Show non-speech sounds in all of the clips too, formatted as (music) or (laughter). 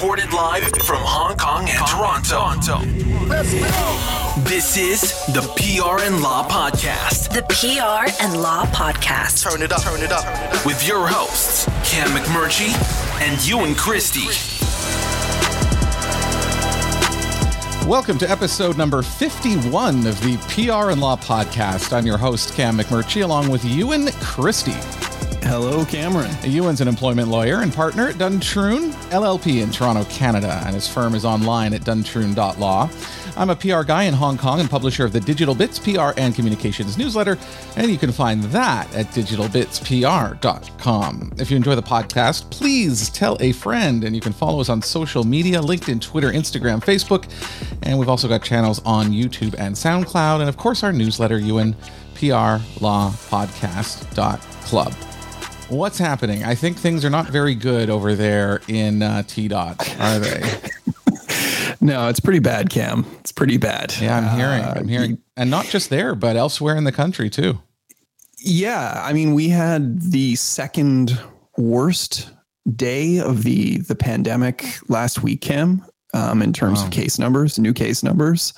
Recorded live from Hong Kong and Toronto. This is the PR and Law Podcast The PR and Law Podcast. Turn it up, turn it up. with your hosts, Cam McMurtry and Ewan Christie. Welcome to episode number 51 of the PR and Law Podcast. I'm your host, Cam McMurtry, along with Ewan Christie. Hello, Cameron. Ewan's an employment lawyer and partner at Duntroon LLP in Toronto, Canada, and his firm is online at duntroon.law. I'm a PR guy in Hong Kong and publisher of the Digital Bits PR and Communications newsletter, and you can find that at digitalbitspr.com. If you enjoy the podcast, please tell a friend, and you can follow us on social media LinkedIn, Twitter, Instagram, Facebook, and we've also got channels on YouTube and SoundCloud, and of course, our newsletter, Ewan PR Law Podcast.club. What's happening? I think things are not very good over there in uh, T dot, are they? (laughs) No, it's pretty bad, Cam. It's pretty bad. Yeah, I'm hearing. Uh, I'm hearing, and not just there, but elsewhere in the country too. Yeah, I mean, we had the second worst day of the the pandemic last week, Cam, um, in terms Wow. of case numbers, new case numbers.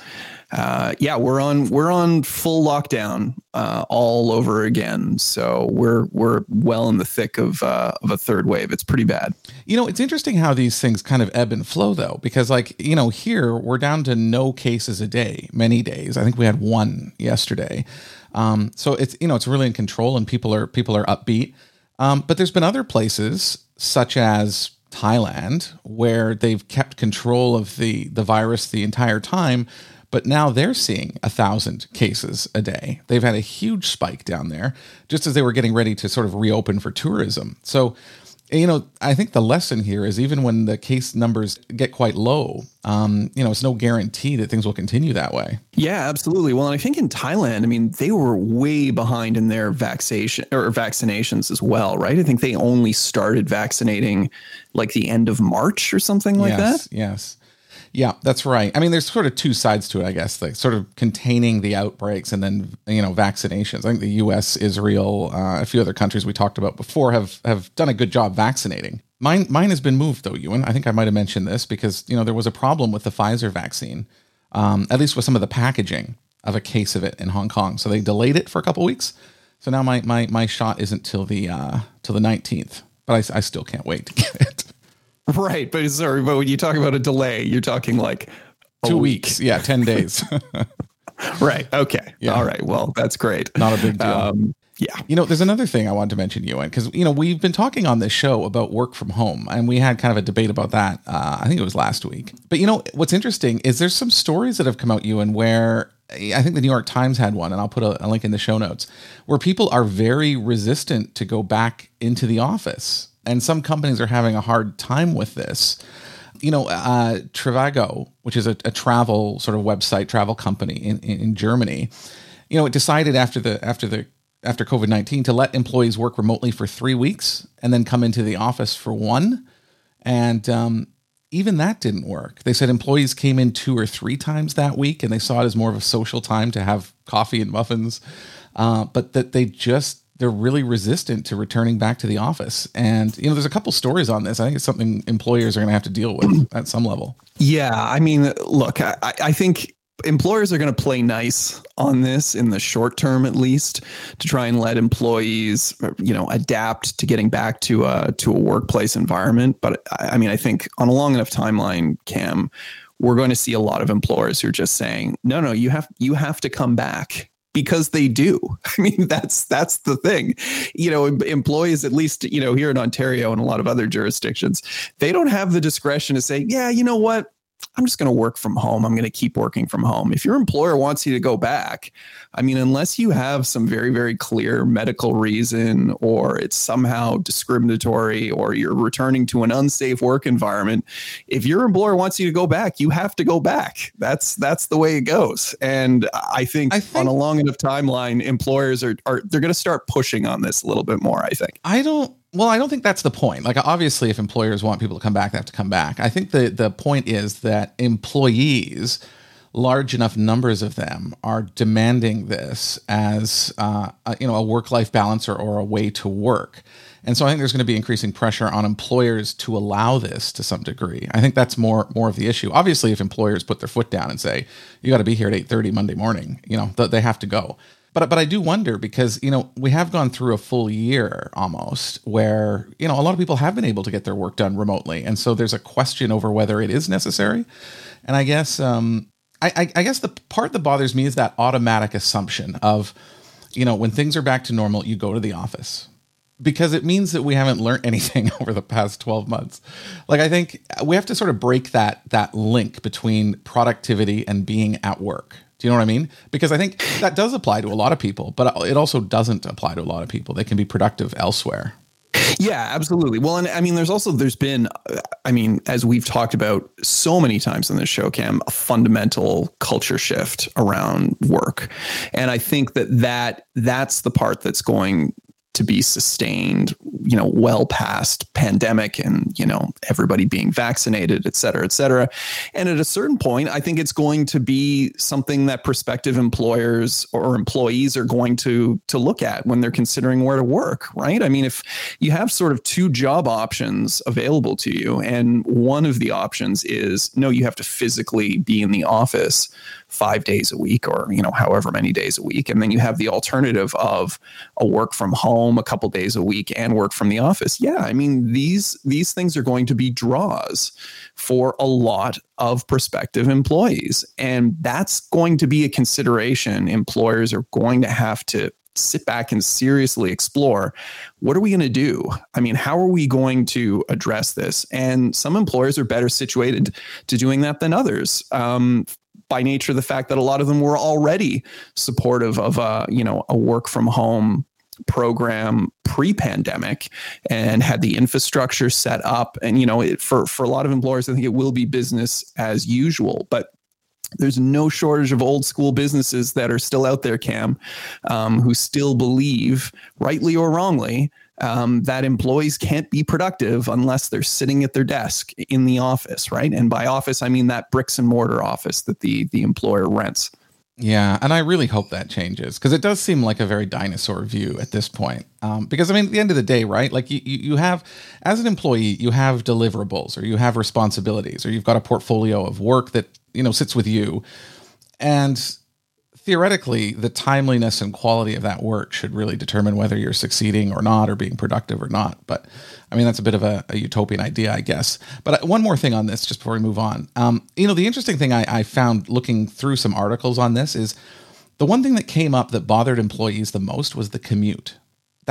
Uh, yeah, we're on we're on full lockdown uh, all over again. So we're we're well in the thick of uh, of a third wave. It's pretty bad. You know, it's interesting how these things kind of ebb and flow, though, because like you know, here we're down to no cases a day, many days. I think we had one yesterday. Um, so it's you know it's really in control, and people are people are upbeat. Um, but there's been other places such as Thailand where they've kept control of the the virus the entire time, but now they're seeing a thousand cases a day. They've had a huge spike down there, just as they were getting ready to sort of reopen for tourism. So you know, I think the lesson here is even when the case numbers get quite low, um, you know, it's no guarantee that things will continue that way. Yeah, absolutely. Well, and I think in Thailand, I mean, they were way behind in their vaccination or vaccinations as well, right? I think they only started vaccinating like the end of March or something like yes, that. yes. Yeah, that's right. I mean, there's sort of two sides to it, I guess, like sort of containing the outbreaks and then, you know, vaccinations. I think the US, Israel, uh, a few other countries we talked about before have have done a good job vaccinating. Mine mine has been moved though, Ewan. I think I might have mentioned this because, you know, there was a problem with the Pfizer vaccine, um, at least with some of the packaging of a case of it in Hong Kong. So they delayed it for a couple weeks. So now my my my shot isn't till the uh till the 19th, but I, I still can't wait to get it. (laughs) (laughs) Right. But sorry, but when you talk about a delay, you're talking like Two week. weeks. Yeah, 10 days. (laughs) (laughs) Right. Okay. Yeah. All right. Well, that's great. Not a big deal. Um, yeah. You know, there's another thing I wanted to mention, Ewan, because you know we've been talking on this show about work from home, and we had kind of a debate about that. Uh, I think it was last week. But you know, what's interesting is there's some stories that have come out, Ewan, where I think the New York Times had one, and I'll put a, a link in the show notes, where people are very resistant to go back into the office, and some companies are having a hard time with this. You know, uh, which is a, a travel sort of website, travel company in, in, in Germany, you know, it decided after the after the after COVID nineteen to let employees work remotely for three weeks and then come into the office for one, and um, even that didn't work. They said employees came in two or three times that week, and they saw it as more of a social time to have coffee and muffins, uh, but that they just they're really resistant to returning back to the office. And you know, there's a couple stories on this. I think it's something employers are going to have to deal with (clears throat) at some level. Yeah, I mean, look, I, I think employers are going to play nice on this in the short term, at least, to try and let employees, you know, adapt to getting back to a to a workplace environment. But I mean, I think on a long enough timeline, Cam, we're going to see a lot of employers who are just saying, no, no, you have you have to come back because they do. (laughs) I mean, that's that's the thing. You know, employees, at least you know here in Ontario and a lot of other jurisdictions, they don't have the discretion to say, yeah, you know what. I'm just going to work from home. I'm going to keep working from home. If your employer wants you to go back, I mean, unless you have some very, very clear medical reason or it's somehow discriminatory or you're returning to an unsafe work environment, if your employer wants you to go back, you have to go back. That's that's the way it goes. And I think, I think- on a long enough timeline, employers are are they're going to start pushing on this a little bit more, I think. I don't. Well, I don't think that's the point. Like, obviously, if employers want people to come back, they have to come back. I think the the point is that employees, large enough numbers of them, are demanding this as uh, a, you know a work life balance or, or a way to work. And so I think there's going to be increasing pressure on employers to allow this to some degree. I think that's more more of the issue. Obviously, if employers put their foot down and say you got to be here at 8:30 Monday morning, you know, th- they have to go. But but I do wonder because you know we have gone through a full year almost where you know a lot of people have been able to get their work done remotely, and so there's a question over whether it is necessary. And I guess um, I, I, guess the part that bothers me is that automatic assumption of you know when things are back to normal, you go to the office because it means that we haven't learned anything (laughs) over the past 12 months. Like I think we have to sort of break that that link between productivity and being at work. Do you know what I mean? Because I think that does apply to a lot of people, but it also doesn't apply to a lot of people. They can be productive elsewhere. Yeah, absolutely. Well, and I mean, there's also there's been, uh, I mean, as we've talked about so many times on this show, Cam, a fundamental culture shift around work, and I think that that that's the part that's going to be sustained, you know, well past pandemic and, you know, everybody being vaccinated, et cetera, et cetera. And at a certain point, I think it's going to be something that prospective employers or employees are going to to look at when they're considering where to work, right? I mean, if you have sort of two job options available to you, and one of the options is no, you have to physically be in the office five days a week or you know however many days a week and then you have the alternative of a work from home a couple days a week and work from the office yeah i mean these these things are going to be draws for a lot of prospective employees and that's going to be a consideration employers are going to have to sit back and seriously explore what are we going to do? I mean, how are we going to address this? And some employers are better situated to doing that than others. Um, by nature the fact that a lot of them were already supportive of a you know a work from home program pre-pandemic and had the infrastructure set up. And you know it, for for a lot of employers i think it will be business as usual. But there's no shortage of old school businesses that are still out there cam um, who still believe rightly or wrongly um, that employees can't be productive unless they're sitting at their desk in the office, right? And by office, I mean that bricks and mortar office that the the employer rents. Yeah, and I really hope that changes because it does seem like a very dinosaur view at this point. Um, because I mean, at the end of the day, right? Like you, you have, as an employee, you have deliverables or you have responsibilities or you've got a portfolio of work that you know sits with you, and theoretically, the timeliness and quality of that work should really determine whether you're succeeding or not, or being productive or not. But I mean, that's a bit of a, a utopian idea, I guess. But uh, one more thing on this, just before we move on. Um, you know, the interesting thing I, I found looking through some articles on this is the one thing that came up that bothered employees the most was the commute.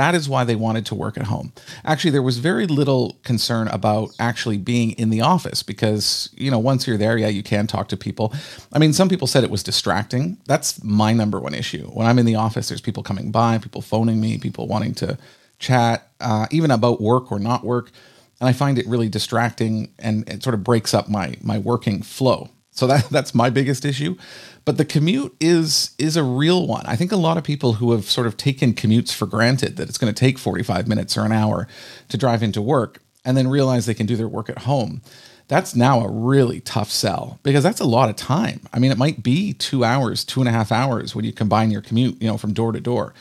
That is why they wanted to work at home. Actually, there was very little concern about actually being in the office because, you know, once you're there, yeah, you can talk to people. I mean, some people said it was distracting. That's my number one issue. When I'm in the office, there's people coming by, people phoning me, people wanting to chat, uh, even about work or not work. And I find it really distracting and it sort of breaks up my my working flow. So that (laughs) that's my biggest issue. But the commute is is a real one. I think a lot of people who have sort of taken commutes for granted that it's going to take 45 minutes or an hour to drive into work and then realize they can do their work at home. That's now a really tough sell because that's a lot of time. I mean, it might be two hours, two and a half hours when you combine your commute, you know, from door to door.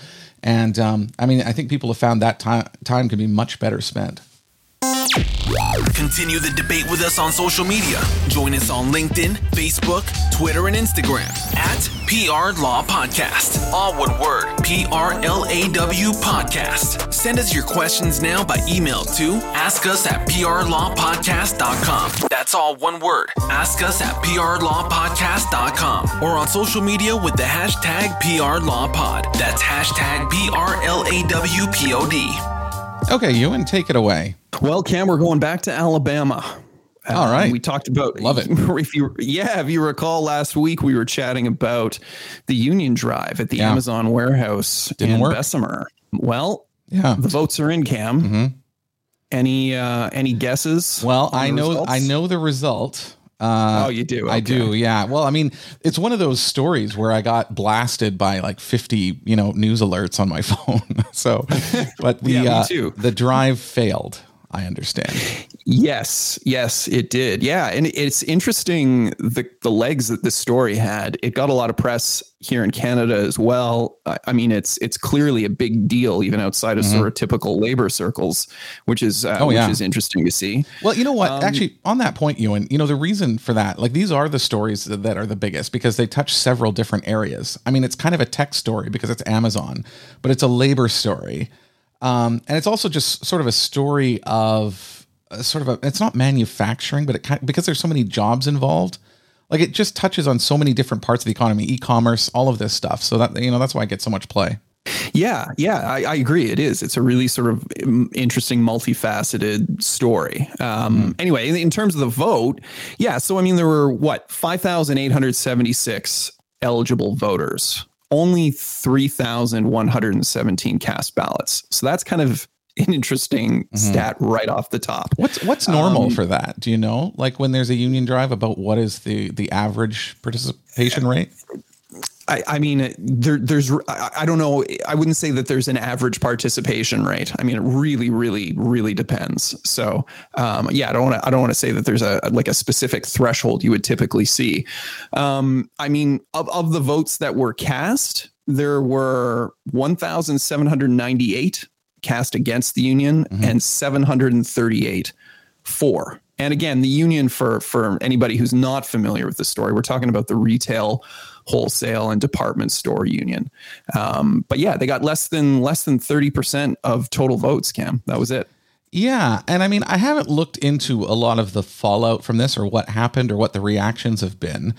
And um, I mean, I think people have found that time time can be much better spent. Continue the debate with us on social media. Join us on LinkedIn, Facebook, Twitter, and Instagram at PR Law Podcast. All one word P R L A W Podcast. Send us your questions now by email to ask us at prlawpodcast.com. That's all one word. Ask us at prlawpodcast.com or on social media with the hashtag PRLawPod. That's hashtag P R L A W P O D. Okay, Ewan, take it away. Well, Cam, we're going back to Alabama. All right. Um, we talked about Love it. (laughs) If you yeah, if you recall last week we were chatting about the Union Drive at the Yeah. Amazon warehouse Didn't in work. Bessemer. Well, Yeah. the votes are in, Cam. Mhm. Any uh any guesses? Well, I know results? I know the result. Uh, Oh, you do. I do, yeah. Well, I mean, it's one of those stories where I got blasted by like 50, you know, news alerts on my (laughs) phone. so, but the Yeah, uh, the drive failed. I understand. (laughs) Yes, yes, it did. Yeah, and it's interesting the the legs that this story had. It got a lot of press here in Canada as well. I, I mean, it's it's clearly a big deal even outside of mm-hmm. sort of typical labor circles, which is uh, oh, yeah. which is interesting to see. Well, you know what? Um, Actually, on that point, Ewan, you know the reason for that, like these are the stories that are the biggest because they touch several different areas. I mean, it's kind of a tech story because it's Amazon, but it's a labor story um, and it's also just sort of a story of uh, sort of a, it's not manufacturing, but it kind of, because there's so many jobs involved, like it just touches on so many different parts of the economy, e-commerce, all of this stuff. So that, you know, that's why I get so much play. Yeah, yeah, I, I, agree. It is. It's a really sort of um, interesting, multifaceted story. Um, mm. Anyway, in, in, terms of the vote, yeah. So I mean, there were what five thousand eight hundred seventy-six eligible voters only 3,117 cast ballots. So that's kind of an interesting mm-hmm. stat right off the top. What's what's normal um, for that? Do you know? Like when there's a union drive about what is the the average participation rate? I, I mean, there, there's, I don't know. I wouldn't say that there's an average participation rate. I mean, it really, really, really depends. So, um, yeah, I don't want to, I don't want to say that there's a, like a specific threshold you would typically see. Um, I mean, of, of the votes that were cast, there were 1,798 cast against the union mm-hmm. and 738 for. And again, the union for for anybody who's not familiar with the story, we're talking about the retail wholesale and department store union. Um, but yeah, they got less than less than 30% of total votes, Cam. That was it. Yeah. And I mean, I haven't looked into a lot of the fallout from this or what happened or what the reactions have been.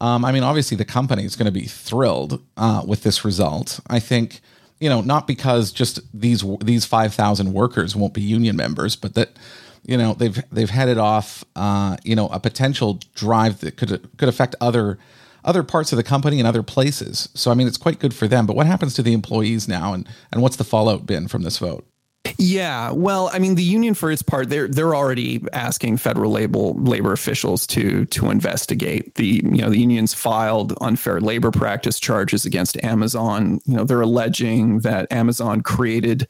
Um, I mean, obviously, the company is going to be thrilled uh, with this result. I think, you know, not because just these these 5,000 workers won't be union members, but that you know they've they've headed off uh, you know a potential drive that could could affect other other parts of the company and other places. So I mean, it's quite good for them. But what happens to the employees now, and and what's the fallout been from this vote? Yeah, well, I mean, the union for its part, they're they're already asking federal labor labor officials to to investigate the you know the unions filed unfair labor practice charges against Amazon. You know, they're alleging that Amazon created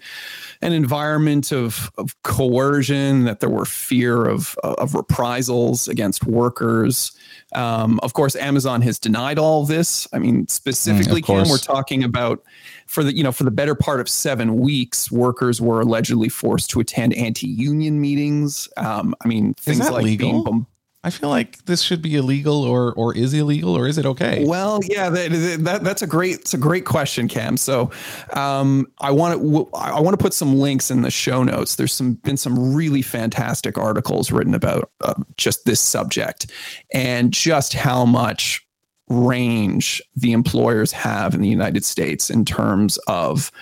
an environment of, of coercion, that there were fear of of reprisals against workers. Um, of course, Amazon has denied all this. I mean, specifically, mm, Cam, we're talking about for the you know for the better part of seven weeks, workers were allegedly forced to attend anti-union meetings. Um, I mean, things like legal? being I feel like this should be illegal or or is illegal or is it okay? Well, yeah, that, that that's a great it's a great question, Cam. So, um, I want to I want to put some links in the show notes. There's some been some really fantastic articles written about uh, just this subject and just how much range the employers have in the United States in terms of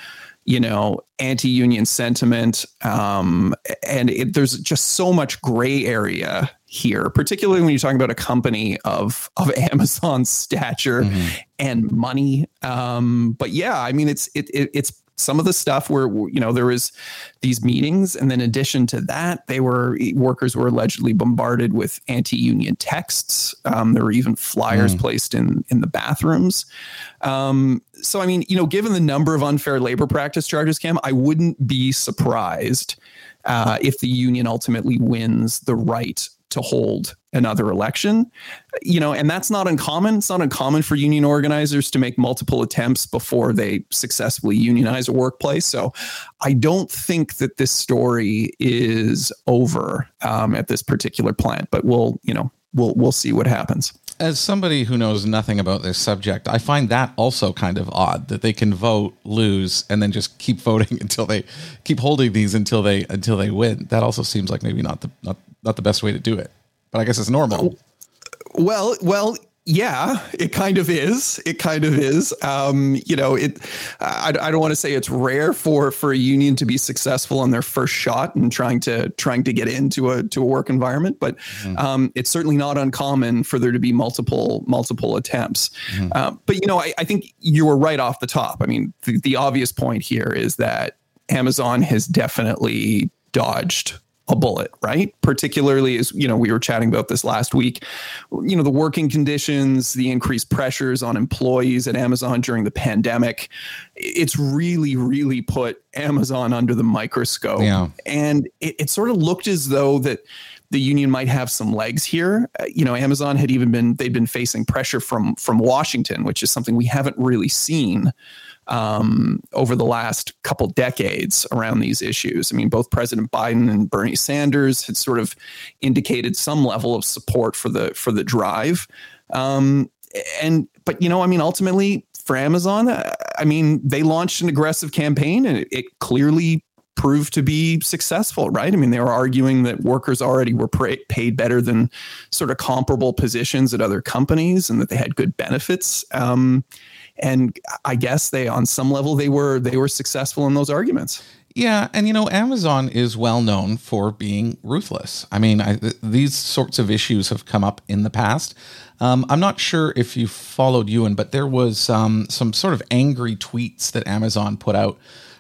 you know anti-union sentiment um, and it, there's just so much gray area here, particularly when you're talking about a company of of (laughs) Amazon's stature mm-hmm. and money. Um, but yeah, I mean, it's it, it, it's some of the stuff where you know there was these meetings, and then in addition to that, they were workers were allegedly bombarded with anti-union texts. Um, there were even flyers mm. placed in in the bathrooms. Um, so I mean, you know, given the number of unfair labor practice charges, Cam, I wouldn't be surprised. Uh, if the union ultimately wins the right to hold another election. You know and that's not uncommon. It's not uncommon for union organizers to make multiple attempts before they successfully unionize a workplace. So i don't think that this story is over um, at this particular plant but we'll you know we'll we'll see what happens as somebody who knows nothing about this subject, I find that also kind of odd that they can vote, lose, and then just keep voting (laughs) until they keep holding these until they until they win. That also seems like maybe not the not not the best way to do it. But I guess it's normal. Well, well, yeah, it kind of is. It kind of is. Um, you know, it. I, I don't want to say it's rare for for a union to be successful on their first shot and trying to trying to get into a to a work environment, but mm-hmm. um, it's certainly not uncommon for there to be multiple multiple attempts. Mm-hmm. Uh, but you know, I, I think you were right off the top. I mean, the, the obvious point here is that Amazon has definitely dodged a bullet, right? Particularly as, you know, we were chatting about this last week, you know, the working conditions, the increased pressures on employees at Amazon during the pandemic. It's really, really put Amazon under the microscope. Yeah. And it, it sort of looked as though that the union might have some legs here. Uh, you know, Amazon had even been they'd been facing pressure from from Washington, which is something we haven't really seen um, over the last couple decades around these issues. I mean, both President Biden and Bernie Sanders had sort of indicated some level of support for the for the drive. Um, and but you know, I mean, ultimately for Amazon, uh, I mean, they launched an aggressive campaign, and it, it clearly proved to be successful, right? I mean, they were arguing that workers already were paid better than sort of comparable positions at other companies, and that they had good benefits. Um, and I guess they, on some level, they were they were successful in those arguments. Yeah, and you know, Amazon is well known for being ruthless. I mean, I, th- these sorts of issues have come up in the past. Um, I'm not sure if you followed Ewan, but there was um, some sort of angry tweets that Amazon put out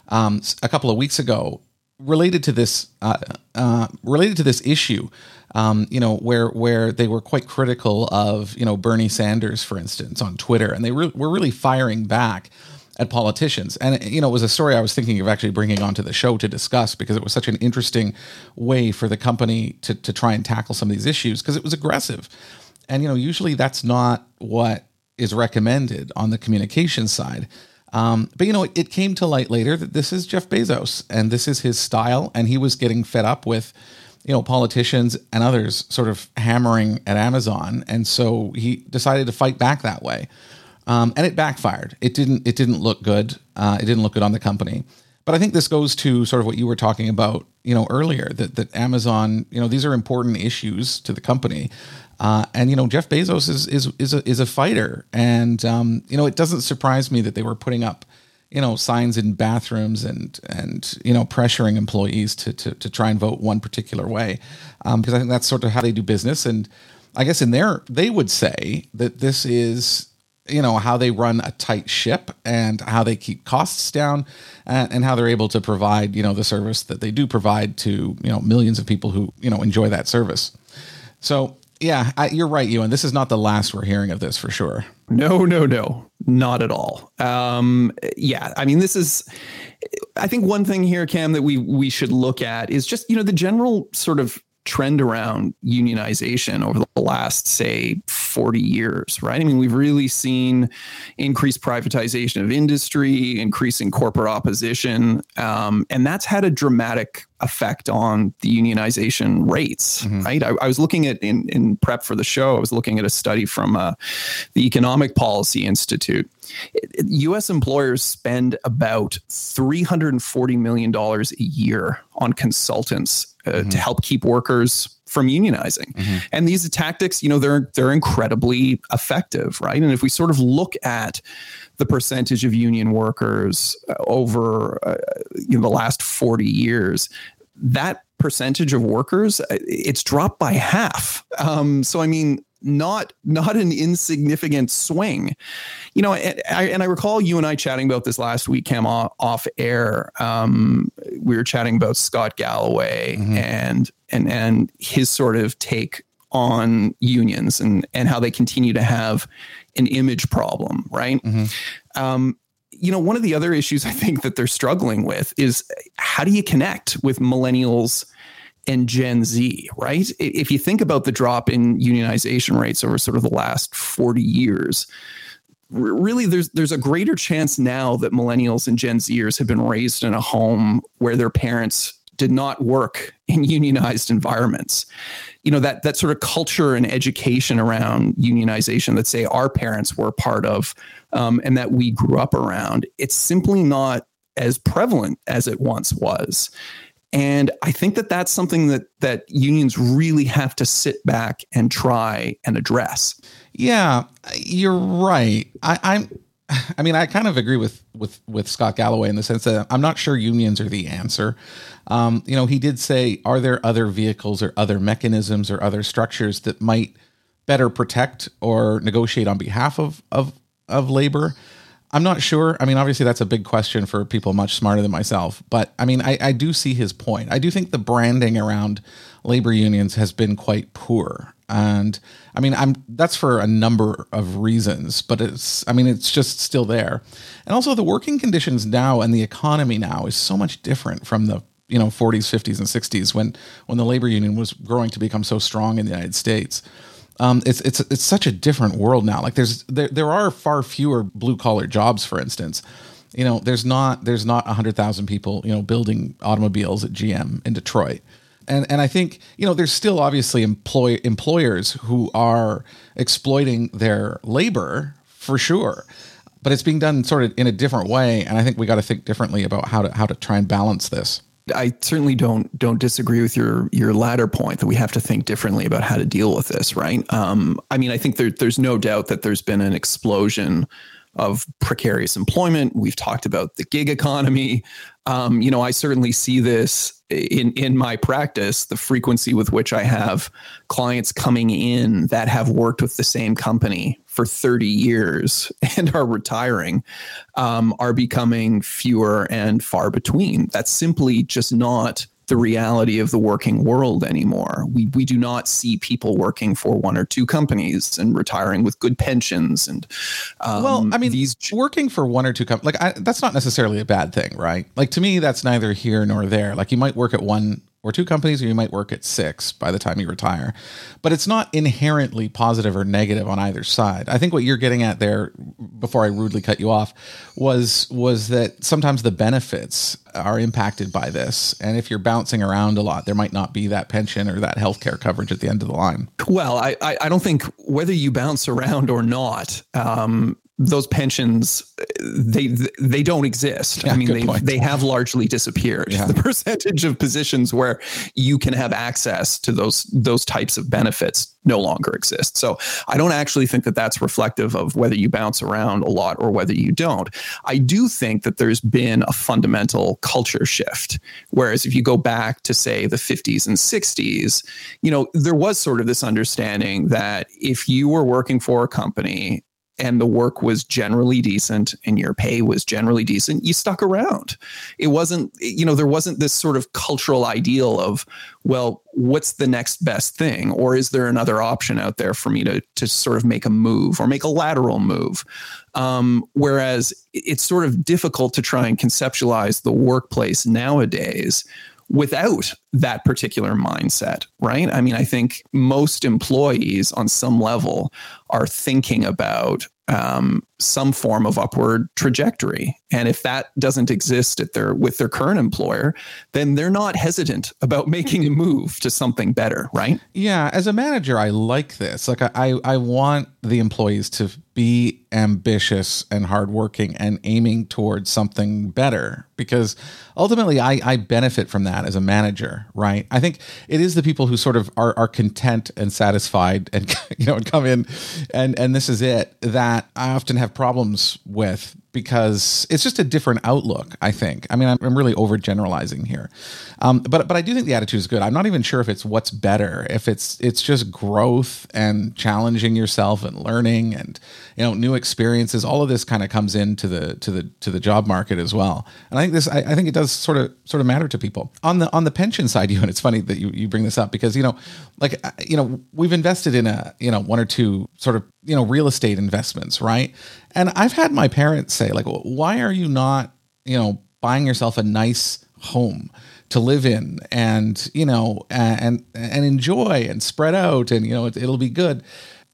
um, a couple of weeks ago related to this uh, uh, related to this issue um, you know, where where they were quite critical of you know Bernie Sanders, for instance, on Twitter, and they re- were really firing back at politicians. And you know, it was a story I was thinking of actually bringing onto the show to discuss because it was such an interesting way for the company to to try and tackle some of these issues because it was aggressive. And you know, usually that's not what is recommended on the communication side. Um, but you know, it, it came to light later that this is Jeff Bezos and this is his style, and he was getting fed up with you know, politicians and others sort of hammering at Amazon, and so he decided to fight back that way, um, and it backfired. It didn't. It didn't look good. Uh, it didn't look good on the company. But I think this goes to sort of what you were talking about, you know, earlier that that Amazon, you know, these are important issues to the company, uh, and you know, Jeff Bezos is is is a, is a fighter, and um, you know, it doesn't surprise me that they were putting up you know signs in bathrooms and and you know pressuring employees to to, to try and vote one particular way. Um, because I think that's sort of how they do business. And I guess in there they would say that this is you know how they run a tight ship and how they keep costs down and, and, how they're able to provide you know the service that they do provide to you know millions of people who you know enjoy that service. So yeah, I, you're right, Ewan. This is not the last we're hearing of this for sure. No, no, no, not at all. Um, yeah, I mean, this is. I think one thing here, Cam, that we we should look at is just you know the general sort of trend around unionization over the last, say, 40 years, right? I mean, we've really seen increased privatization of industry, increasing corporate opposition, um, and that's had a dramatic effect on the unionization rates, mm-hmm. right? I, I, was looking at in, in prep for the show, I was looking at a study from uh, the Economic Policy Institute. U.S. employers spend about $340 million a year on consultants uh, mm-hmm. to help keep workers from unionizing. Mm-hmm. And these tactics, you know, they're they're incredibly effective, right? And if we sort of look at the percentage of union workers uh, over uh, you know, the last 40 years, that percentage of workers uh, it's dropped by half. Um, so I mean, not not an insignificant swing. You know, and I, and I recall you and I chatting about this last week, Cam, off, air. Um, we were chatting about Scott Galloway mm-hmm. and and and his sort of take on unions and and how they continue to have an image problem, right? Mm-hmm. Um, you know, one of the other issues I think that they're struggling with is how do you connect with millennials and Gen Z, right? If you think about the drop in unionization rates over sort of the last 40 years, really there's there's a greater chance now that millennials and Gen Zers have been raised in a home where their parents did not work in (laughs) unionized environments. You know, that that sort of culture and education around unionization that say our parents were part of um, and that we grew up around, it's simply not as prevalent as it once was. And I think that that's something that that unions really have to sit back and try and address. Yeah, you're right. I, I'm. I mean, I kind of agree with with with Scott Galloway in the sense that I'm not sure unions are the answer. Um, you know, he did say, "Are there other vehicles or other mechanisms or other structures that might better protect or negotiate on behalf of of of labor?" I'm not sure. I mean, obviously, that's a big question for people much smarter than myself. But I mean, I, I do see his point. I do think the branding around labor unions has been quite poor. And I mean, I'm that's for a number of reasons, but it's I mean, it's just still there. And also, the working conditions now and the economy now is so much different from the you know 40s, 50s, and 60s when when the labor union was growing to become so strong in the United States um, it's it's it's such a different world now. Like there's there there are far fewer blue collar jobs, for instance. You know, there's not there's not hundred thousand people you know building automobiles at GM in Detroit. And, and I think you know there's still obviously employ employers who are exploiting their labor for sure, but it's being done sort of in a different way. And I think we got to think differently about how to how to try and balance this. I certainly don't don't disagree with your your latter point that we have to think differently about how to deal with this, right? Um, I mean, I think there, there's no doubt that there's been an explosion of precarious employment. We've talked about the gig economy. Um, you know, I certainly see this in in my practice. The frequency with which I have clients coming in that have worked with the same company for 30 years (laughs) and are retiring um, are becoming fewer and far between. That's simply just not the reality of the working world anymore. We we do not see people working for one or two companies and retiring with good pensions and. Um, well, I mean, these working for one or two companies, like I, that's not necessarily a bad thing, right? Like to me, that's neither here nor there. Like you might work at one or two companies, or you might work at six by the time you retire. But it's not inherently positive or negative on either side. I think what you're getting at there, before I rudely cut you off, was was that sometimes the benefits are impacted by this, and if you're bouncing around a lot, there might not be that pension or that healthcare coverage at the end of the line. Well, I I don't think whether you bounce around or not, um, those pensions they they don't exist. Yeah, I mean they they have largely disappeared. Yeah. The percentage of positions where you can have access to those those types of benefits no longer exists. So I don't actually think that that's reflective of whether you bounce around a lot or whether you don't. I do think that there's been a fundamental culture shift. Whereas if you go back to say the 50s and 60s, you know, there was sort of this understanding that if you were working for a company and the work was generally decent and your pay was generally decent, you stuck around. It wasn't, you know, there wasn't this sort of cultural ideal of, well, what's the next best thing? Or is there another option out there for me to, to sort of make a move or make a lateral move? Um, whereas it's sort of difficult to try and conceptualize the workplace nowadays without that particular mindset, right? I mean, I think most employees on some level are thinking about um, some form of upward trajectory. And if that doesn't exist at their with their current employer, then they're not hesitant about (laughs) making a move to something better, right? Yeah, as a manager, I like this. Like I I want the employees to be ambitious and hardworking and aiming towards something better because ultimately I, I benefit from that as a manager, right? I think it is the people who sort of are, are content and satisfied and (laughs) you know and come in and and this is it that I often have problems with because it's just a different outlook. I think. I mean, I'm, I'm really overgeneralizing here, um, but but I do think the attitude is good. I'm not even sure if it's what's better. If it's it's just growth and challenging yourself and learning and you know new experiences. All of this kind of comes into the to the to the job market as well. And I think this. I, I think it does sort of sort of matter to people on the on the pension side. (laughs) You and it's funny that you you bring this up because you know like uh, you know we've invested in a you know one or two sort of you know real estate investments, right? And I've had my parents say, like, why are you not, you know, buying yourself a nice home to live in and, you know, and and enjoy and spread out and, you know, it, it'll be good.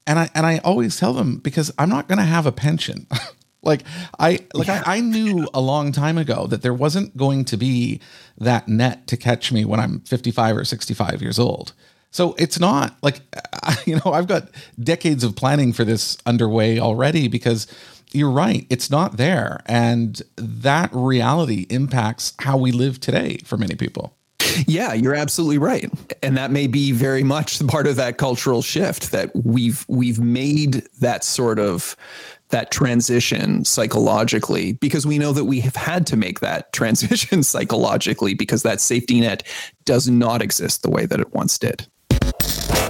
And I and I always tell them because I'm not gonna have a pension. (laughs) like I like yeah. I, I knew a long time ago that there wasn't going to be that net to catch me when I'm 55 or 65 years old. So it's not like, (laughs) you know, I've got decades of planning for this underway already because you're right. It's not there. And that reality impacts how we live today for many people. Yeah, you're absolutely right. And that may be very much part of that cultural shift that we've we've made that sort of that transition psychologically because we know that we have had to make that (laughs) transition psychologically because that safety net does not exist the way that it once did.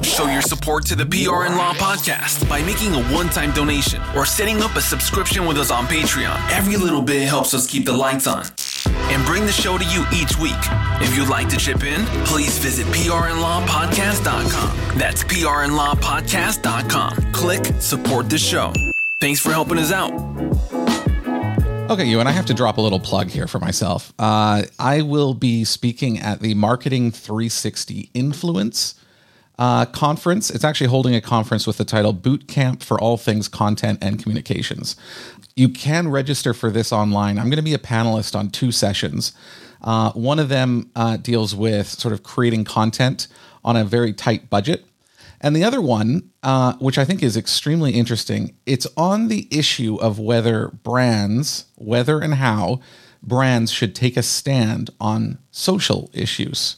Show your support to the PR and Law podcast by making a one-time donation or setting up a subscription with us on Patreon. Every little bit helps us keep the lights on and bring the show to you each week. If you'd like to chip in, please visit prnlawpodcast.com. That's prnlawpodcast.com. Click support the show. Thanks for helping us out. Okay, Ewan, I have to drop a little plug here for myself. Uh, I will be speaking at the Marketing 360 Influence uh, conference. It's actually holding a conference with the title Boot Camp for All Things Content and Communications. You can register for this online. I'm going to be a panelist on two sessions. Uh, one of them uh, deals with sort of creating content on a very tight budget. And the other one, uh, which I think is extremely interesting, it's on the issue of whether brands, whether and how brands should take a stand on social issues.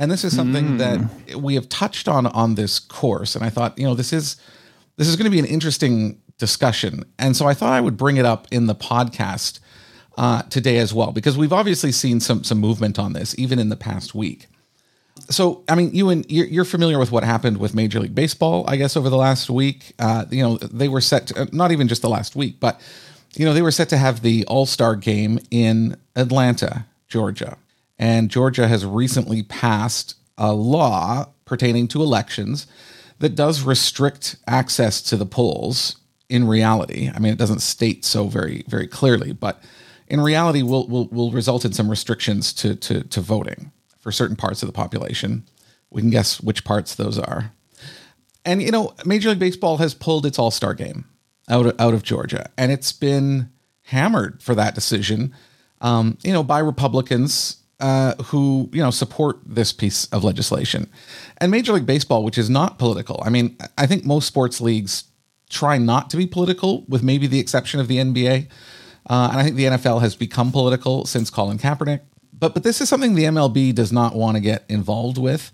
And this is something mm. that we have touched on on this course. And I thought, you know, this is this is going to be an interesting discussion. And so I thought I would bring it up in the podcast uh, today as well, because we've obviously seen some some movement on this even in the past week so I mean, Ewan, you're, familiar with what happened with Major League Baseball, I guess, over the last week. Uh, you know, they were set to, not even just the last week, but you know, they were set to have the All Star game in Atlanta, Georgia, and Georgia has recently passed a law pertaining to elections that does restrict access to the polls. In reality, I mean, it doesn't state so very very clearly, but in reality, will will will result in some restrictions to to to voting for certain parts of the population. We can guess which parts those are. And you know, Major League Baseball has pulled its All Star game out of, out of Georgia, and it's been hammered for that decision. Um, you know, by Republicans uh, who you know support this piece of legislation, and Major League Baseball, which is not political. I mean, I think most sports leagues try not to be political, with maybe the exception of the NBA. Uh, and I think the NFL has become political since Colin Kaepernick but but this is something the MLB does not want to get involved with.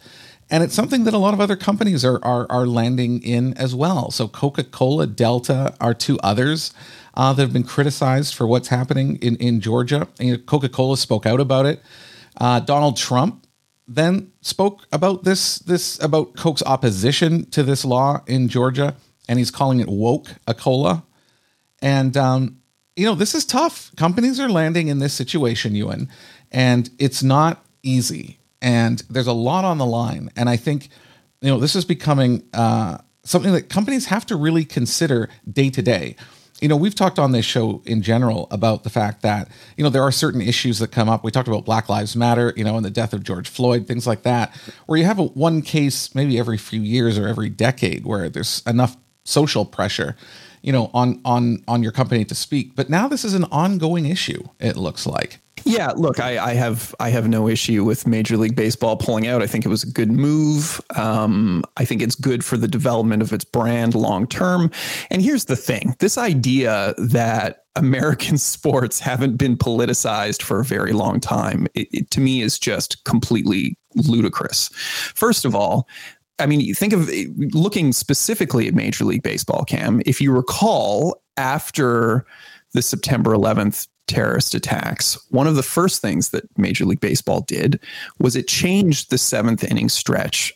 And it's something that a lot of other companies are, are, are landing in as well. So Coca Cola, Delta are two others uh, that have been criticized for what's happening in, in Georgia. Coca Cola spoke out about it. Uh, Donald Trump then spoke about this this about Coke's opposition to this law in Georgia, and he's calling it woke a cola. And um, you know this is tough. Companies are landing in this situation, Ewan, and it's not easy. And there's a lot on the line. And I think, you know, this is becoming uh, something that companies have to really consider day to day. You know, we've talked on this show in general about the fact that, you know, there are certain issues that come up. We talked about Black Lives Matter, you know, and the death of George Floyd, things like that, where you have a, one case maybe every few years or every decade where there's enough social pressure you know on on on your company to speak but now this is an ongoing issue it looks like yeah, look, I, I, have I have no issue with Major League Baseball pulling out. I think it was a good move. Um, I think it's good for the development of its brand long term. And here's the thing: this idea that American (laughs) sports haven't been politicized for a very long time, it, it, to me, is just completely ludicrous. First of all, I mean, think of looking specifically at Major League Baseball, Cam. If you recall, after the September 11th terrorist attacks, one of the first things that Major League Baseball did was it changed the seventh inning stretch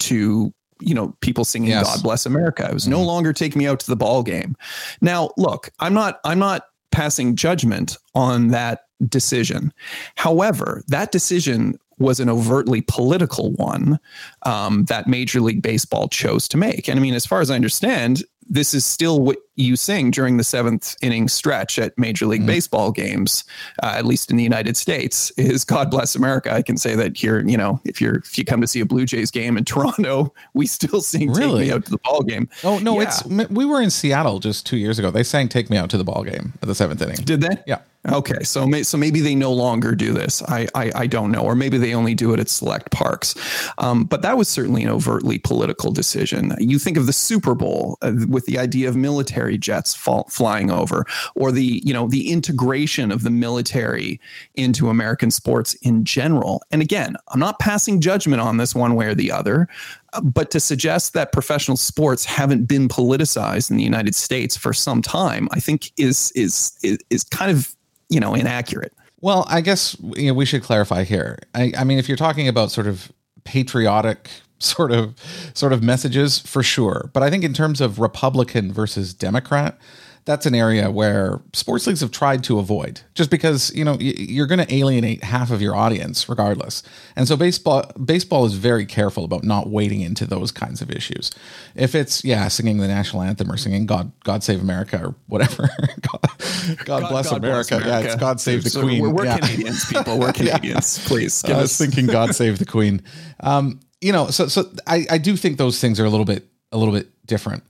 to you know people singing yes. god bless america it was mm-hmm. no longer take me out to the ball game now look i'm not i'm not passing judgment on that decision however that decision was an overtly political one um, that Major League Baseball chose to make. And I mean, as far as I understand, this is still what you sing during the seventh inning stretch at Major League mm. Baseball games, uh, at least in the United States, is "God Bless America." I can say that here. You know, if you're if you come to see a Blue Jays game in (laughs) Toronto, we still sing really? "Take Me Out to the Ball Game." Oh no, yeah. it's we were in Seattle just two years ago. They sang "Take Me Out to the Ball Game" at the seventh inning. Did they? Yeah. Okay, so may, so maybe they no longer do this. I, I, I don't know, or maybe they only do it at select parks. Um, but that was certainly an overtly political decision. You think of the Super Bowl uh, with the idea of military jets fall, flying over, or the you know the integration of the military into American sports in general. And again, I'm not passing judgment on this one way or the other but to suggest that professional sports haven't been politicized in the United States for some time, I think is is is, is kind of you know inaccurate. Well, I guess you know, we should clarify here. I, I mean, if you're talking about sort of patriotic sort of sort of messages for sure. But I think in terms of Republican versus Democrat, that's an area where sports leagues have tried to avoid just because you know you're going to alienate half of your audience regardless. And so baseball baseball is very careful about not wading into those kinds of issues. If it's yeah singing the national anthem or singing god god save america or whatever. (laughs) God, god, god, bless, god america. bless, yeah it's god save the so queen. we're, we're yeah. canadians people. We're (laughs) canadians please. I was thinking god save the queen. Um, you know so so I, I do think those things are a little bit a little bit different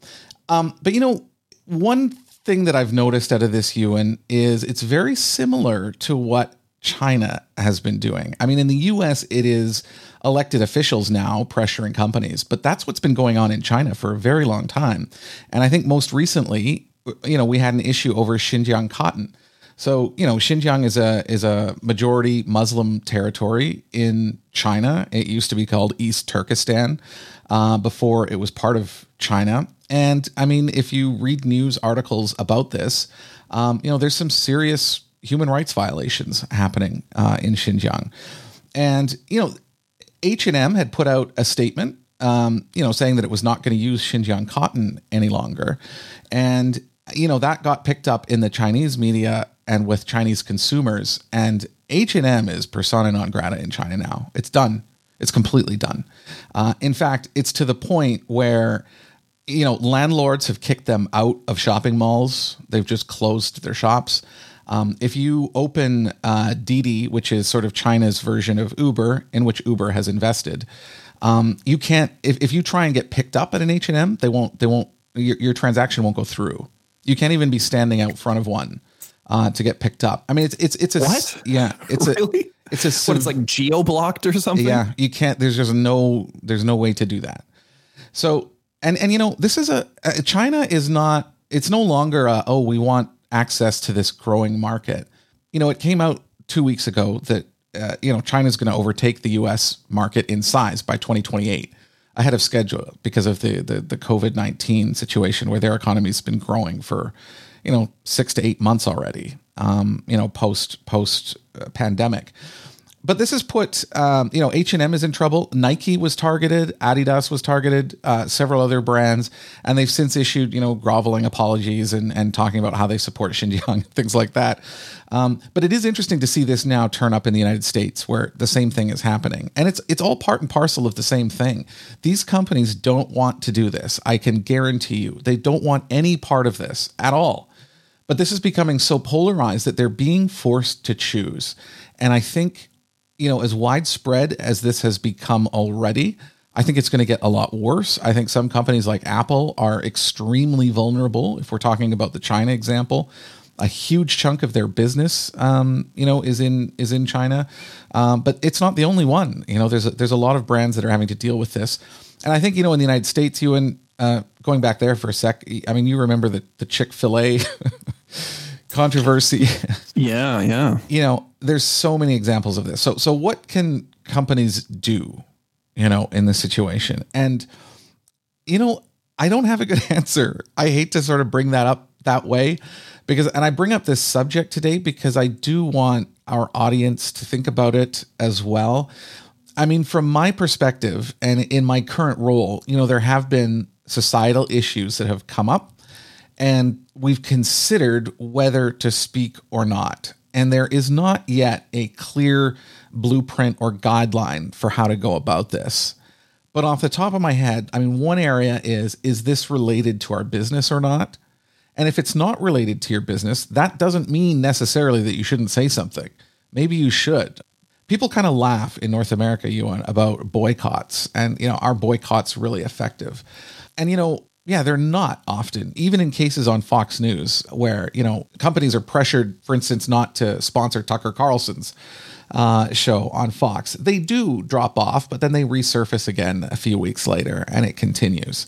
um, but you know one thing that I've noticed out of this Ewan is it's very similar to what China has been doing. I mean, in the US, it is elected officials now pressuring companies, but that's what's been going on in China for a very long time. And I think most recently, you know, we had an issue over Xinjiang cotton. So, you know, Xinjiang is a is a majority Muslim territory in China. It used to be called East Turkestan uh, before it was part of China. And I mean, if you read news articles about this, um, you know, there's some serious human rights violations happening uh, in Xinjiang. And, you know, H&M had put out a statement, um, you know, saying that it was not going to use Xinjiang cotton any longer. And, you know, that got picked up in the Chinese media and with Chinese consumers. And H&M is persona non grata in China now. It's done. It's completely done. Uh, in fact, it's to the point where you know, landlords have kicked them out of shopping malls. They've just closed their shops. Um, if you open uh, Didi, which is sort of China's version of Uber, in which Uber has invested, um, you can't. If, if you try and get picked up at an H and M, they won't. They won't. Your, your transaction won't go through. You can't even be standing out front of one uh, to get picked up. I mean, it's it's it's a what? Yeah, it's (laughs) really? a it's a what? It's like geo blocked or something. Yeah, you can't. There's just no. There's no way to do that. So and and you know this is a, a China is not it's no longer a, oh we want access to this growing market. You know it came out two weeks ago that uh, you know China's going to overtake the U.S. market in size by 2028 ahead of schedule because of the the, the COVID 19 situation where their economy's been growing for you know six to eight months already. Um, you know post post uh, pandemic. But this has put um, you know h&m is in trouble. Nike was targeted. Adidas was targeted uh, several other brands. And they've since issued you know groveling apologies and, and talking about how they support xinjiang (laughs) things like that. Um, but it is interesting to see this now turn up in the united states where the same thing is happening. And it's it's all part and parcel of the same thing. These companies don't want to do this. I can guarantee you. They don't want any part of this at all but this is becoming so polarized that they're being forced to choose and i think you know, as widespread as this has become already, I think it's going to get a lot worse. I think some companies like Apple are extremely vulnerable. If we're talking about the China example, a huge chunk of their business, um, you know, is in is in China, um, but it's not the only one. You know, there's a, there's a lot of brands that are having to deal with this, and I think you know in the United States, you and uh, going back there for a sec. I mean, you remember the the Chick Fil A. (laughs) controversy. (laughs) Yeah, yeah. you know, there's so many examples of this. So so what can companies do, you know, in this situation? And you know, I don't have a good (laughs) answer. I hate to sort of bring that up that way because and I bring up this subject today because I do want our audience to think about it as well. I mean, from my perspective and in my current role, you know, there have been societal issues that have come up and we've considered whether to speak or not. And there is not yet a clear blueprint or guideline for how to go about this. But off the top of my head, I mean, one area is is this related to our business or not? And if it's not related to your business, that doesn't mean necessarily that you shouldn't say something. Maybe you should. People kind of laugh in North America, Ewan, about boycotts. And, you know, are boycotts really effective? And, you know, yeah, they're not often, even in cases on Fox News where, you know, companies are pressured, for instance, not to sponsor Tucker Carlson's uh, show on Fox. They do drop off, but then they resurface again a few weeks later and it continues.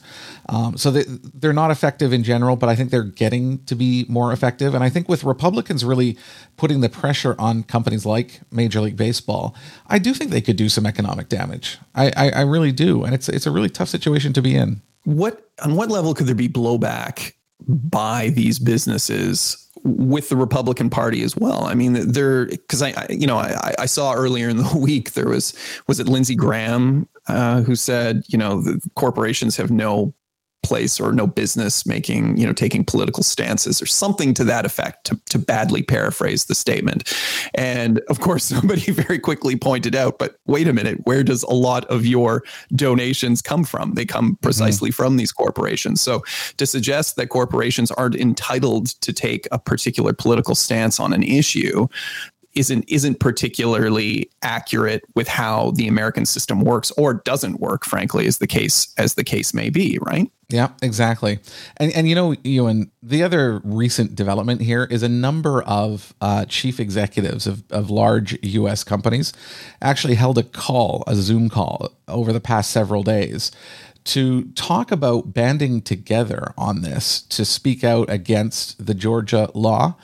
Um, so they, they're not effective in general, but I think they're getting to be more effective. And I think with Republicans really putting the pressure on companies like Major League Baseball, I do think they could do some economic damage. I, I, I really do. And it's, it's a really tough situation to be in what on what level could there be blowback by these businesses with the Republican Party as well. I mean, there because I, I, you know I, I saw earlier in the (laughs) week there was was it Lindsey Graham uh, who said you know the corporations have no place or no business making, you know, taking political stances or something to that effect, to, to badly paraphrase the statement. And of course, (laughs) somebody very quickly pointed out, but wait a minute, where does a lot of your donations come from? They come mm-hmm. precisely mm-hmm. from these corporations. So to suggest that corporations aren't entitled to take a particular political stance on an issue isn't isn't particularly accurate with how the American system works or doesn't work, frankly, as the case as the case may be, right? Yeah, exactly. And and you know, Ewan, the other recent development here is a number of uh, chief executives of, of large US companies actually held a call, a Zoom call over the past several days to talk about banding together on this to speak out against the Georgia law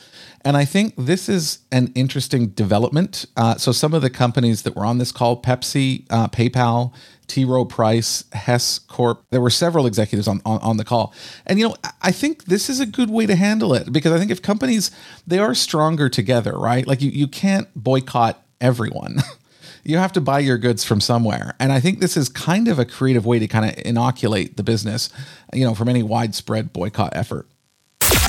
and I think this is an interesting development. Uh, so, some of the companies that were on this call Pepsi, uh, PayPal, T. Rowe Price, Hess Corp. There were several executives on, on, on the call. And, you know, I think this is a good way to handle it because I think if companies, they are stronger together, right? Like you, you can't boycott everyone. (laughs) you have to buy your goods from somewhere. And I think this is kind of a creative way to kind of inoculate the business, you know, from any widespread boycott effort.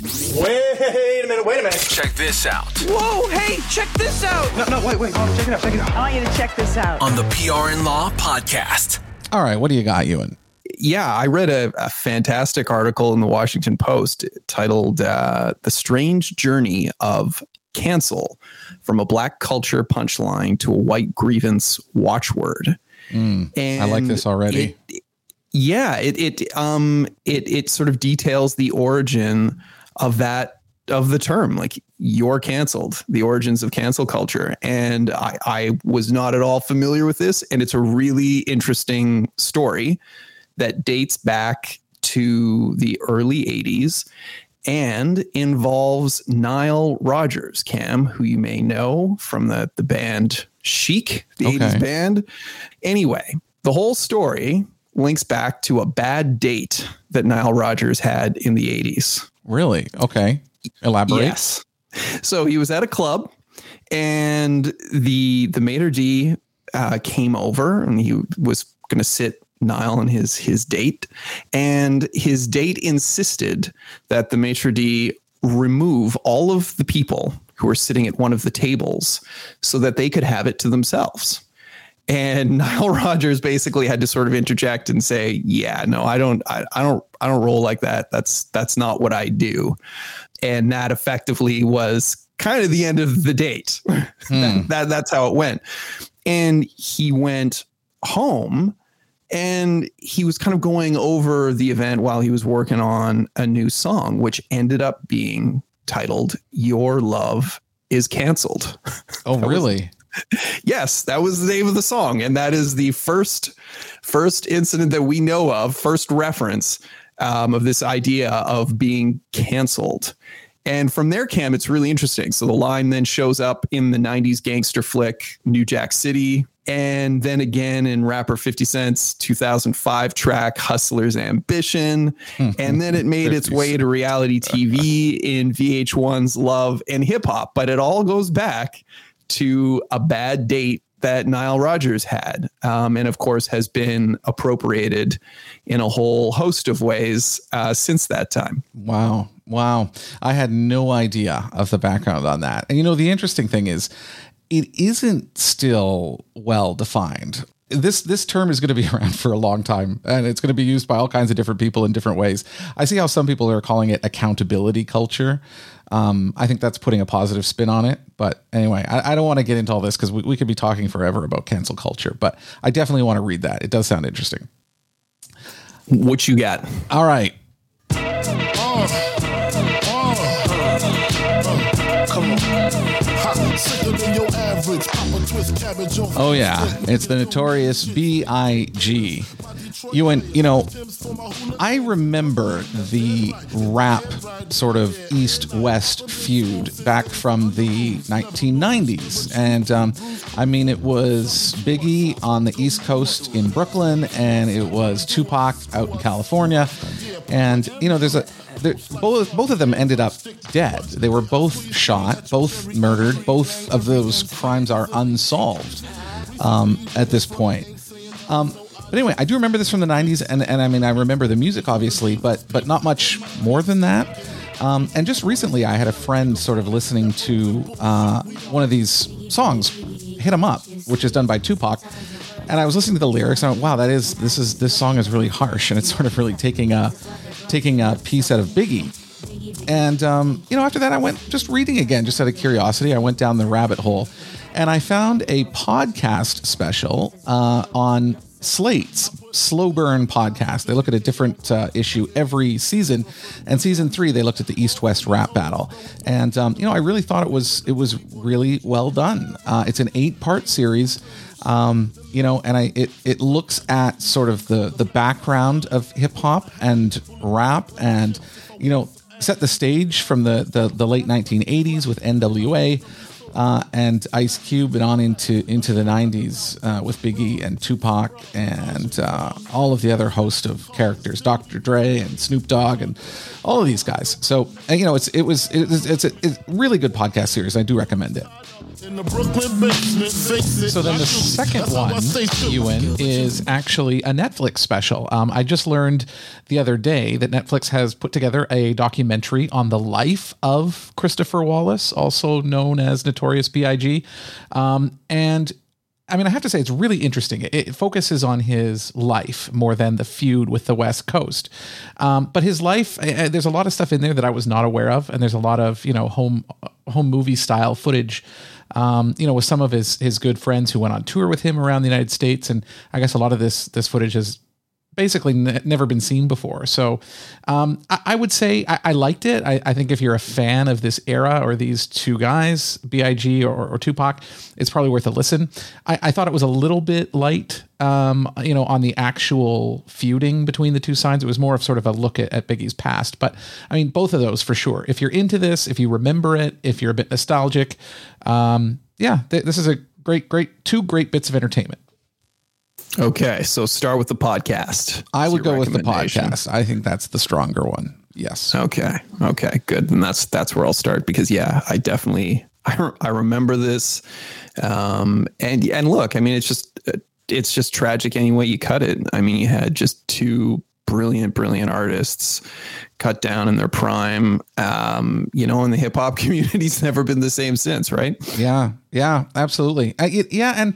Wait a minute, wait a minute. Check this out. Whoa, hey, check this out. No, no, wait, wait. Oh, check it out, check it out. I want you to check this out. On the PR and Law podcast. All right, what do you got, Ewan? Yeah, I read a, a fantastic article in the Washington Post titled uh, The Strange Journey of Cancel from a Black Culture Punchline to a White Grievance Watchword. Mm, and I like this already. It, yeah, it it um it it sort of details the origin of that of the term like you're canceled the origins of cancel culture and I, I was not at all familiar with this and it's a really interesting story that dates back to the early 80s and involves Nile Rodgers, Cam, who you may know from the, the band Chic, the okay. 80s band. Anyway, the whole story links back to a bad date that Nile Rodgers had in the 80s. Really? Okay. Elaborate. Yes. So he was at a club and the the maitre d uh, came over and he was going to sit Nile and his his date and his date insisted that the maitre d remove all of the people who were sitting at one of the tables so that they could have it to themselves. And (laughs) Nile Rodgers basically had to sort of interject and say, "Yeah, no, I don't, I, I don't, I don't roll like that. That's that's not what I do." And that effectively was kind of the end of the date. (laughs) Hmm. that, that that's how it went. And he went home and he was kind of going over the event while he was working on a new song, which ended up being titled Your Love is Canceled. (laughs) Oh, really? yes, that was the name of the song, and that is the first first incident that we know of, first reference um, of this idea of being canceled. And from there, Cam, it's really interesting. So the line then shows up in the 90s gangster flick, New Jack City, and then again in rapper 50 Cent's 2005 track, Hustler's Ambition. (laughs) and then it made its way to reality TV in VH1's Love and Hip Hop. But it all goes back to a bad date that Nile Rodgers had, um, and of course has been appropriated in a whole host of ways uh, since that time. Wow, wow! I had no idea of the background on that. And you know, the interesting thing is, it isn't still well defined this this term is going to be (laughs) around for a long time and it's going to be used by all kinds of different people in different ways i see how some people are calling it accountability culture um, I think that's putting a positive spin on it. But anyway, I, I don't want to get into all this because we, we could be talking forever about cancel culture. But I definitely want to read that. It does sound interesting. What you got? All right. Oh yeah, it's the notorious B.I.G. Ewan you know, I remember the rap sort of East-West feud back from the 1990s, and um, I mean it was Biggie on the East Coast in Brooklyn, and it was Tupac out in California, and you know there's a both both of them ended up dead. They were both shot, both murdered. Both of those crimes are unsolved um, at this point. Um, but anyway, I do remember this from the '90s, and, and I mean, I remember the music obviously, but but not much more than that. Um, and just recently, I had a friend sort of listening to uh, one of these songs, "Hit 'Em Up," which is done by Tupac. And I was listening to the lyrics, and I went, "Wow, that is this is this song is really harsh, and it's sort of really taking a taking a piece out of Biggie." And um, you know, after that, I went just reading again, just out of curiosity. I went down the rabbit hole, and I found a podcast special uh, on Slate's Slow Burn podcast. They look at a different uh, issue every season, and season three they looked at the East West rap battle. And um, you know, I really thought it was it was really well done. Uh, it's an eight part series. Um, you know, and I it it looks at sort of the the background of hip hop and rap, and you know, set the stage from the the, the late 1980s with NWA uh, and Ice Cube and on into into the 90s uh, with Biggie and Tupac and uh, all of the other host of characters, Dr. Dre and Snoop Dogg and all of these guys. So you know, it's it was it's, it's a it's really good podcast series. I do recommend it. So then the second one, Ewan, is actually a Netflix special. Um, I just learned the other day that Netflix has put together a documentary on the life of Christopher Wallace, also known as Notorious B.I.G. Um, and I mean, I have to say, it's really interesting. It, it, focuses on his life more than the feud with the West Coast. Um, but his life, uh, there's a lot of stuff in there that I was not aware of, and there's a lot of you know home home movie style footage um, you know, with some of his his good friends who went on tour with him around the United States, and I guess a lot of this this footage has basically ne- never been seen before. So um, I, I, would say I, I liked it. I, I, think if you're a fan of this era or these two guys, Big or, or Tupac, it's probably worth a listen. I, thought it was a little bit light, um, you know, on the actual feuding between the two sides. It was more of sort of a look at, at Biggie's past. But I mean, both of those for sure. If you're into this, if you remember it, if you're a bit nostalgic, um, yeah, th- this is a great, great, two great bits of entertainment. Okay, so start with the podcast. I would go with the podcast. I think that's the stronger one. Yes. Okay. Okay. Good. And that's that's where I'll start because yeah, I definitely I, I remember this, um, and and look, I mean, it's just it's just tragic any way you cut it. I mean, you had just two brilliant, brilliant artists cut down in their prime. Um, you know, and the hip hop (laughs) community's never been the same since, right? Yeah, yeah, absolutely. Uh, it, yeah, and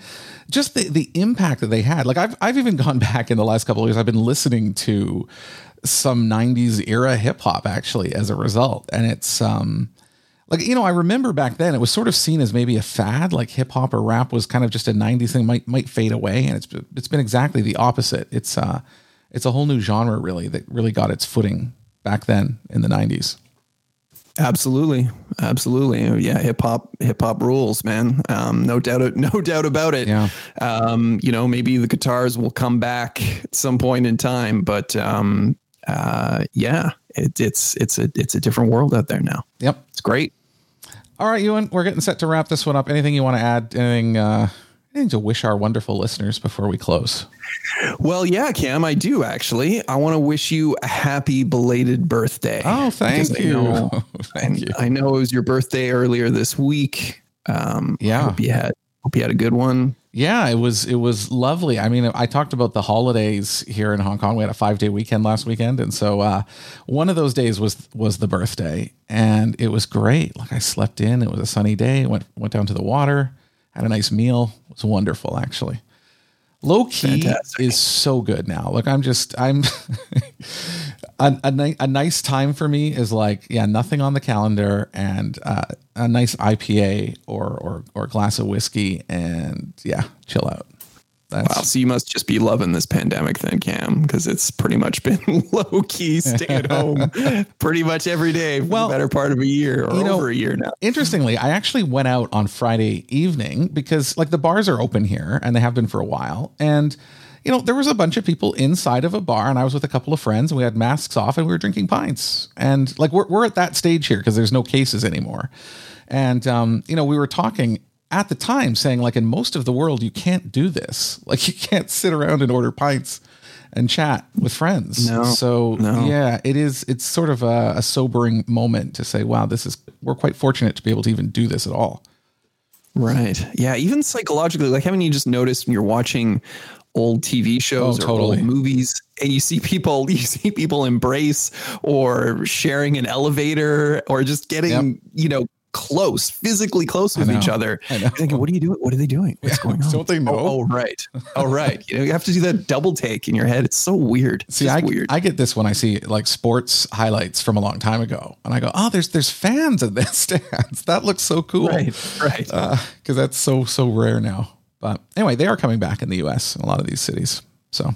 just the the impact that they had. Like I've I've even (laughs) gone back in the last couple of years. I've been listening to some '90s era hip hop actually as a result, and it's um like you know i remember back then it was sort of seen as maybe a fad like hip hop or rap was kind of just a 90s thing might might fade away and it's it's been exactly the opposite it's uh it's a whole new genre really that really got its footing back then in the 90s absolutely. Absolutely. Yeah hip hop hip hop rules man. Um no doubt (laughs) no doubt about it. Yeah. Um you know maybe the guitars will come back at some point in time but um uh yeah it, it's it's a it's a different world out there now. Yep. It's great. All right ewan we're getting set to wrap this one up. Anything you want to add? Anything uh anything to wish our wonderful listeners before we close well, yeah, Cam, I do actually. I want to wish you a happy belated birthday. Oh, thank you. I know, (laughs) thank you. I know it was your birthday earlier this week. Um, yeah. hope you had hope you had a good one. Yeah, it was it was lovely. I mean, I talked about the holidays here in Hong Kong. We had a five day weekend last weekend, and so uh, one of those days was was the birthday, and it was great. Like I slept in. It was a sunny day. went went down to the water, had a nice meal. It was wonderful, actually. Low key Fantastic. is so good now. Look, I'm just I'm (laughs) a, a, ni- a, nice time for me is like yeah, nothing on the calendar and uh, a nice IPA or or or glass of whiskey and yeah, chill out. That's, wow. So you must just be loving this pandemic then, Cam, because it's pretty much (laughs) been low key, stay at home (laughs) pretty much every day for well, the better part of a year or know, over a year now. Interestingly, I actually went out on Friday evening because like the bars are open here and they have been for a while. And you know, there was a bunch of people inside of a bar, and I was with a couple of friends, and we had masks off, and we were drinking pints. And like we're we're at that stage here because there's no cases anymore. And um, you know, we were talking at the time saying like in most of the world you can't do this (laughs) like you can't sit around and order pints and chat with friends. No, so no. yeah, it is. It's sort of a, a sobering moment to say, "Wow, this is." We're quite fortunate to be able to even do this at all. Right. Yeah. Even psychologically, like haven't you just noticed when you're watching old TV shows Oh, or totally. old movies and you see people, (laughs) you see people embrace or sharing an elevator or just getting, Yep. you know, close, physically close with know. each other. I thinking, what are you doing? What are they doing? What's going on? Don't they know? Oh, oh, right. Oh, right. You know, you have to do that double take in your head. It's so weird. It's See, I, weird. I get this when I see like sports highlights from a long time ago, and I go, "Oh, there's there's fans in this (laughs) stands. That looks so cool." right. Right. because that's so so rare now. But anyway, they are coming back in the U.S. in a lot of these cities. So,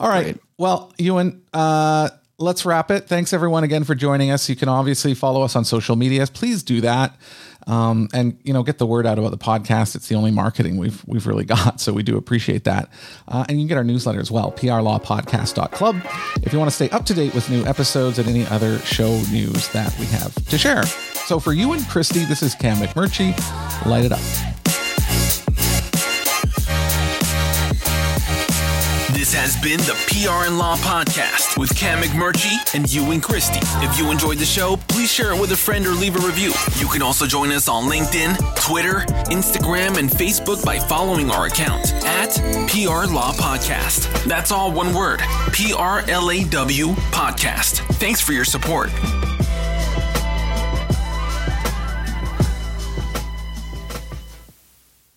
all right. Right. Well, Ewan, uh, let's wrap it. Thanks everyone again for joining us. You can obviously follow us on social media. Please do that. Um, and you know, get the word out about the podcast. It's the only marketing we've we've really got, so we do appreciate that. Uh, and you can get our newsletter as well, prlawpodcast.club, if you want to stay up to date with new episodes and any other show news that we have to share. So for Ewan Christie, this is Cam McMurchie. Light it up. This has been the PR and Law Podcast with Cam McMurchie and Ewan Christie. If you enjoyed the show, please share it with a friend or leave a review. You can also join us on LinkedIn, Twitter, Instagram, and Facebook by following our account at PR Law Podcast. That's all one word P R L A W Podcast. Thanks for your support.